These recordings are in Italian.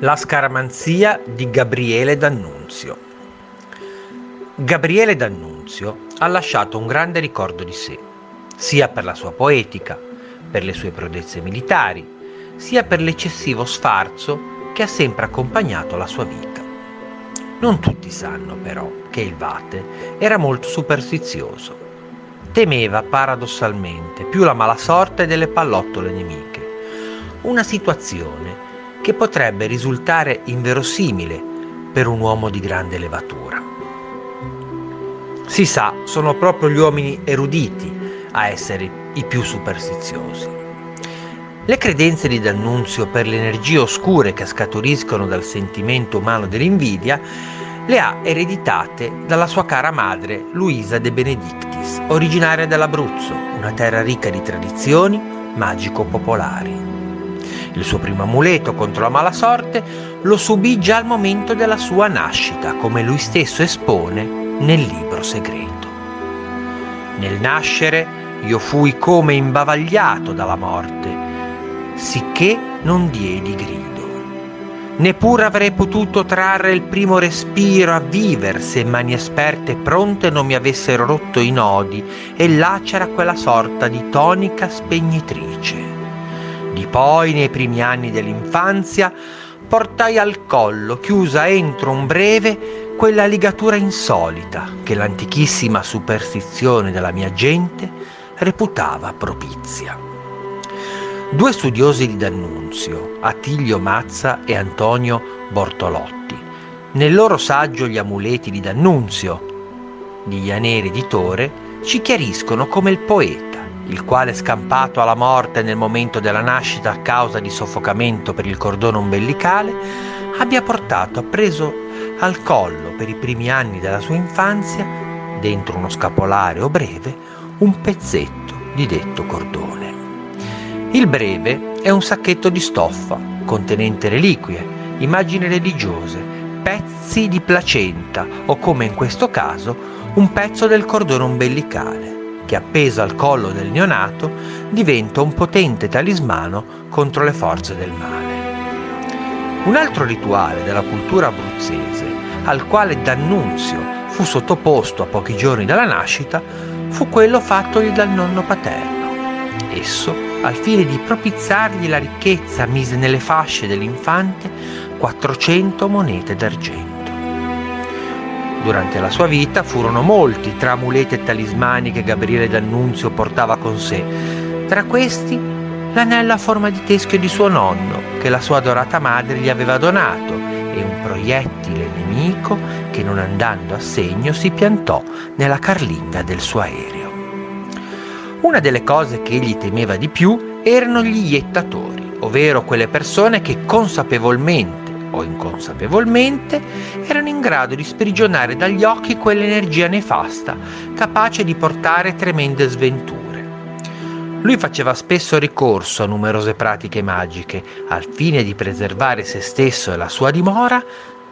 La scaramanzia di Gabriele D'Annunzio. Gabriele D'Annunzio ha lasciato un grande ricordo di sé, sia per la sua poetica, per le sue prodezze militari, sia per l'eccessivo sfarzo che ha sempre accompagnato la sua vita. Non tutti sanno però che il Vate era molto superstizioso. Temeva paradossalmente più la mala sorte delle pallottole nemiche, una situazione che potrebbe risultare inverosimile per un uomo di grande levatura. Si sa, sono proprio gli uomini eruditi a essere i più superstiziosi. Le credenze di D'Annunzio per le energie oscure che scaturiscono dal sentimento umano dell'invidia le ha ereditate dalla sua cara madre Luisa de Benedictis, originaria dell'Abruzzo, una terra ricca di tradizioni magico-popolari. Il suo primo amuleto contro la mala sorte lo subì già al momento della sua nascita, come lui stesso espone nel libro segreto. Nel nascere io fui come imbavagliato dalla morte, sicché non diedi grido. Neppure avrei potuto trarre il primo respiro a viver se mani esperte e pronte non mi avessero rotto i nodi e là c'era quella sorta di tonica spegnitrice. Di poi, nei primi anni dell'infanzia, portai al collo, chiusa entro un breve, quella ligatura insolita che l'antichissima superstizione della mia gente reputava propizia. Due studiosi di D'Annunzio, Attilio Mazza e Antonio Bortolotti, nel loro saggio Gli amuleti di D'Annunzio, di Ianere editore, ci chiariscono come il poeta il quale scampato alla morte nel momento della nascita a causa di soffocamento per il cordone ombelicale, abbia portato appreso al collo per i primi anni della sua infanzia, dentro uno scapolare o breve, un pezzetto di detto cordone. Il breve è un sacchetto di stoffa contenente reliquie, immagini religiose, pezzi di placenta o come in questo caso un pezzo del cordone ombelicale che appeso al collo del neonato diventa un potente talismano contro le forze del male. Un altro rituale della cultura abruzzese, al quale D'Annunzio fu sottoposto a pochi giorni dalla nascita, fu quello fattogli dal nonno paterno. Esso, al fine di propiziargli la ricchezza, mise nelle fasce dell'infante 400 monete d'argento. Durante la sua vita furono molti tra amuleti e talismani che Gabriele D'Annunzio portava con sé. Tra questi l'anello a forma di teschio di suo nonno, che la sua adorata madre gli aveva donato, e un proiettile nemico che non andando a segno si piantò nella carlinga del suo aereo. Una delle cose che egli temeva di più erano gli iettatori, ovvero quelle persone che consapevolmente o inconsapevolmente, erano in grado di sprigionare dagli occhi quell'energia nefasta, capace di portare tremende sventure. Lui faceva spesso ricorso a numerose pratiche magiche al fine di preservare se stesso e la sua dimora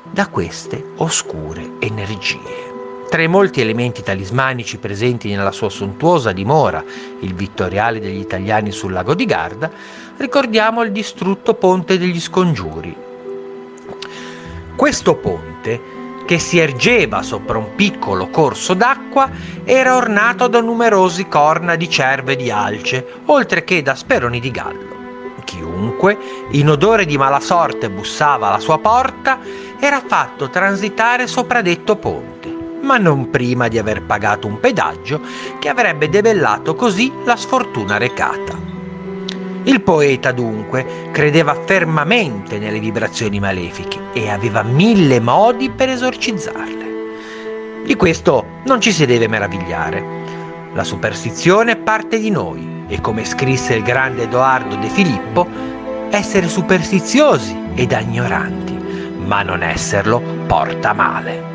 da queste oscure energie. Tra i molti elementi talismanici presenti nella sua sontuosa dimora, il vittoriale degli italiani sul lago di Garda, ricordiamo il distrutto ponte degli scongiuri, questo ponte, che si ergeva sopra un piccolo corso d'acqua, era ornato da numerosi corna di cerve di alce, oltre che da speroni di gallo. Chiunque, in odore di mala sorte, bussava alla sua porta, era fatto transitare sopra detto ponte, ma non prima di aver pagato un pedaggio che avrebbe debellato così la sfortuna recata. Il poeta dunque credeva fermamente nelle vibrazioni malefiche e aveva mille modi per esorcizzarle. Di questo non ci si deve meravigliare. La superstizione parte di noi e come scrisse il grande Edoardo De Filippo, essere superstiziosi è da ignoranti, ma non esserlo porta male.